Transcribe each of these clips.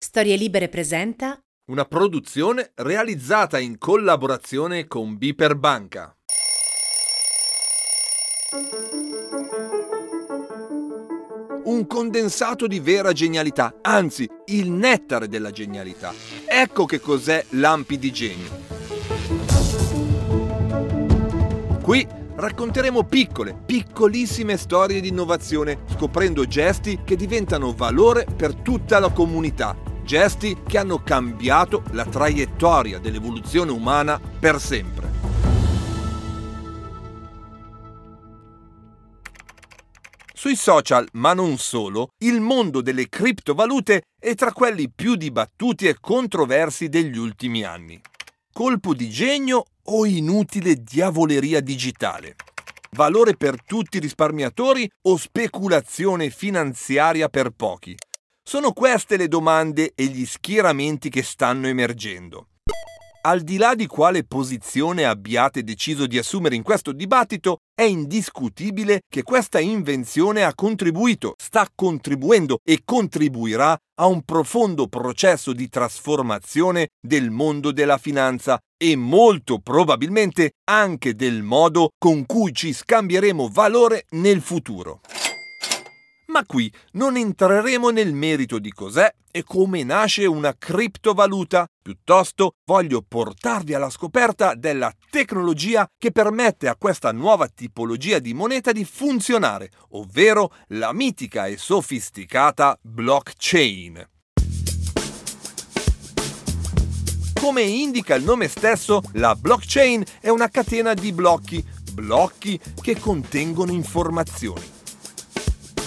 Storie Libere presenta Una produzione realizzata in collaborazione con Biper Banca. Un condensato di vera genialità, anzi, il nettare della genialità. Ecco che cos'è l'Ampi di genio. Qui racconteremo piccole, piccolissime storie di innovazione, scoprendo gesti che diventano valore per tutta la comunità. Gesti che hanno cambiato la traiettoria dell'evoluzione umana per sempre. Sui social, ma non solo, il mondo delle criptovalute è tra quelli più dibattuti e controversi degli ultimi anni. Colpo di genio o inutile diavoleria digitale? Valore per tutti i risparmiatori o speculazione finanziaria per pochi? Sono queste le domande e gli schieramenti che stanno emergendo. Al di là di quale posizione abbiate deciso di assumere in questo dibattito, è indiscutibile che questa invenzione ha contribuito, sta contribuendo e contribuirà a un profondo processo di trasformazione del mondo della finanza e molto probabilmente anche del modo con cui ci scambieremo valore nel futuro. Ma qui non entreremo nel merito di cos'è e come nasce una criptovaluta, piuttosto voglio portarvi alla scoperta della tecnologia che permette a questa nuova tipologia di moneta di funzionare, ovvero la mitica e sofisticata blockchain. Come indica il nome stesso, la blockchain è una catena di blocchi, blocchi che contengono informazioni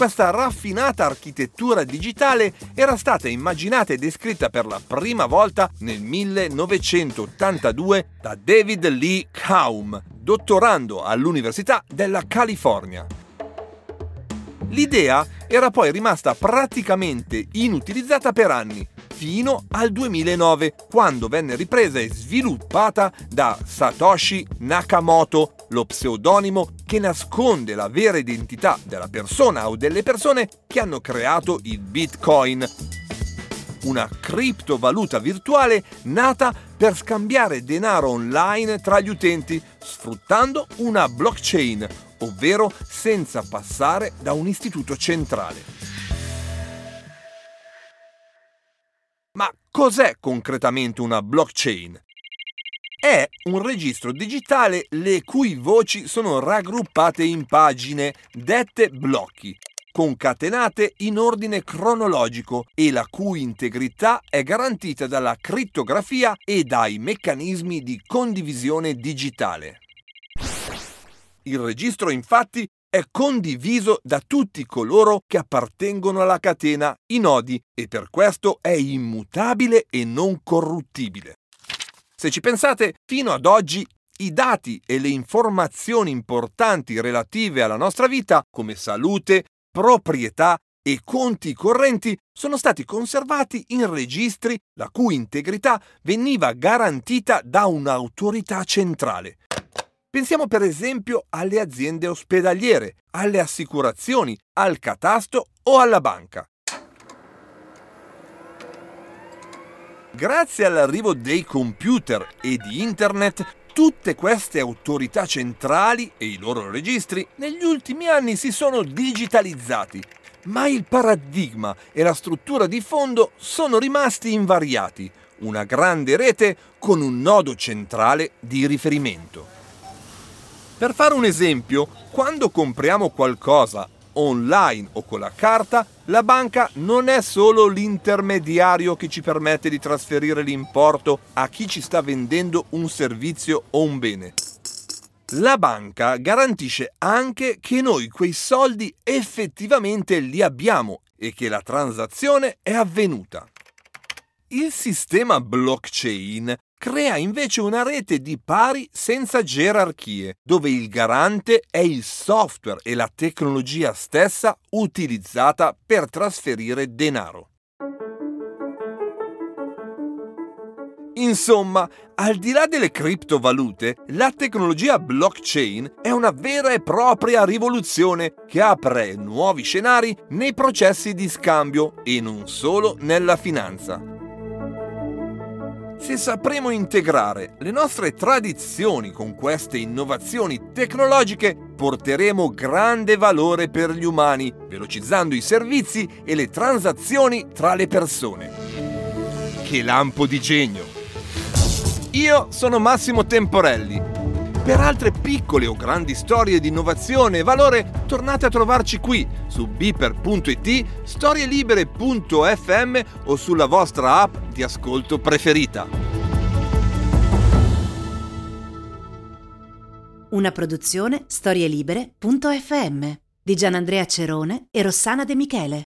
questa raffinata architettura digitale era stata immaginata e descritta per la prima volta nel 1982 da David Lee Kaum, dottorando all'Università della California. L'idea era poi rimasta praticamente inutilizzata per anni, fino al 2009, quando venne ripresa e sviluppata da Satoshi Nakamoto, lo pseudonimo che nasconde la vera identità della persona o delle persone che hanno creato il Bitcoin, una criptovaluta virtuale nata per scambiare denaro online tra gli utenti, sfruttando una blockchain, ovvero senza passare da un istituto centrale. Ma cos'è concretamente una blockchain? È un registro digitale le cui voci sono raggruppate in pagine, dette blocchi, concatenate in ordine cronologico e la cui integrità è garantita dalla crittografia e dai meccanismi di condivisione digitale. Il registro infatti è condiviso da tutti coloro che appartengono alla catena, i nodi, e per questo è immutabile e non corruttibile. Se ci pensate, fino ad oggi i dati e le informazioni importanti relative alla nostra vita, come salute, proprietà e conti correnti, sono stati conservati in registri la cui integrità veniva garantita da un'autorità centrale. Pensiamo per esempio alle aziende ospedaliere, alle assicurazioni, al catasto o alla banca. Grazie all'arrivo dei computer e di internet, tutte queste autorità centrali e i loro registri negli ultimi anni si sono digitalizzati, ma il paradigma e la struttura di fondo sono rimasti invariati, una grande rete con un nodo centrale di riferimento. Per fare un esempio, quando compriamo qualcosa online o con la carta, la banca non è solo l'intermediario che ci permette di trasferire l'importo a chi ci sta vendendo un servizio o un bene. La banca garantisce anche che noi quei soldi effettivamente li abbiamo e che la transazione è avvenuta. Il sistema blockchain crea invece una rete di pari senza gerarchie, dove il garante è il software e la tecnologia stessa utilizzata per trasferire denaro. Insomma, al di là delle criptovalute, la tecnologia blockchain è una vera e propria rivoluzione che apre nuovi scenari nei processi di scambio e non solo nella finanza. Se sapremo integrare le nostre tradizioni con queste innovazioni tecnologiche, porteremo grande valore per gli umani, velocizzando i servizi e le transazioni tra le persone. Che lampo di genio! Io sono Massimo Temporelli. Per altre piccole o grandi storie di innovazione e valore, tornate a trovarci qui su beeper.it, storielibere.fm o sulla vostra app di ascolto preferita. Una produzione storielibere.fm di Gianandrea Cerone e Rossana De Michele.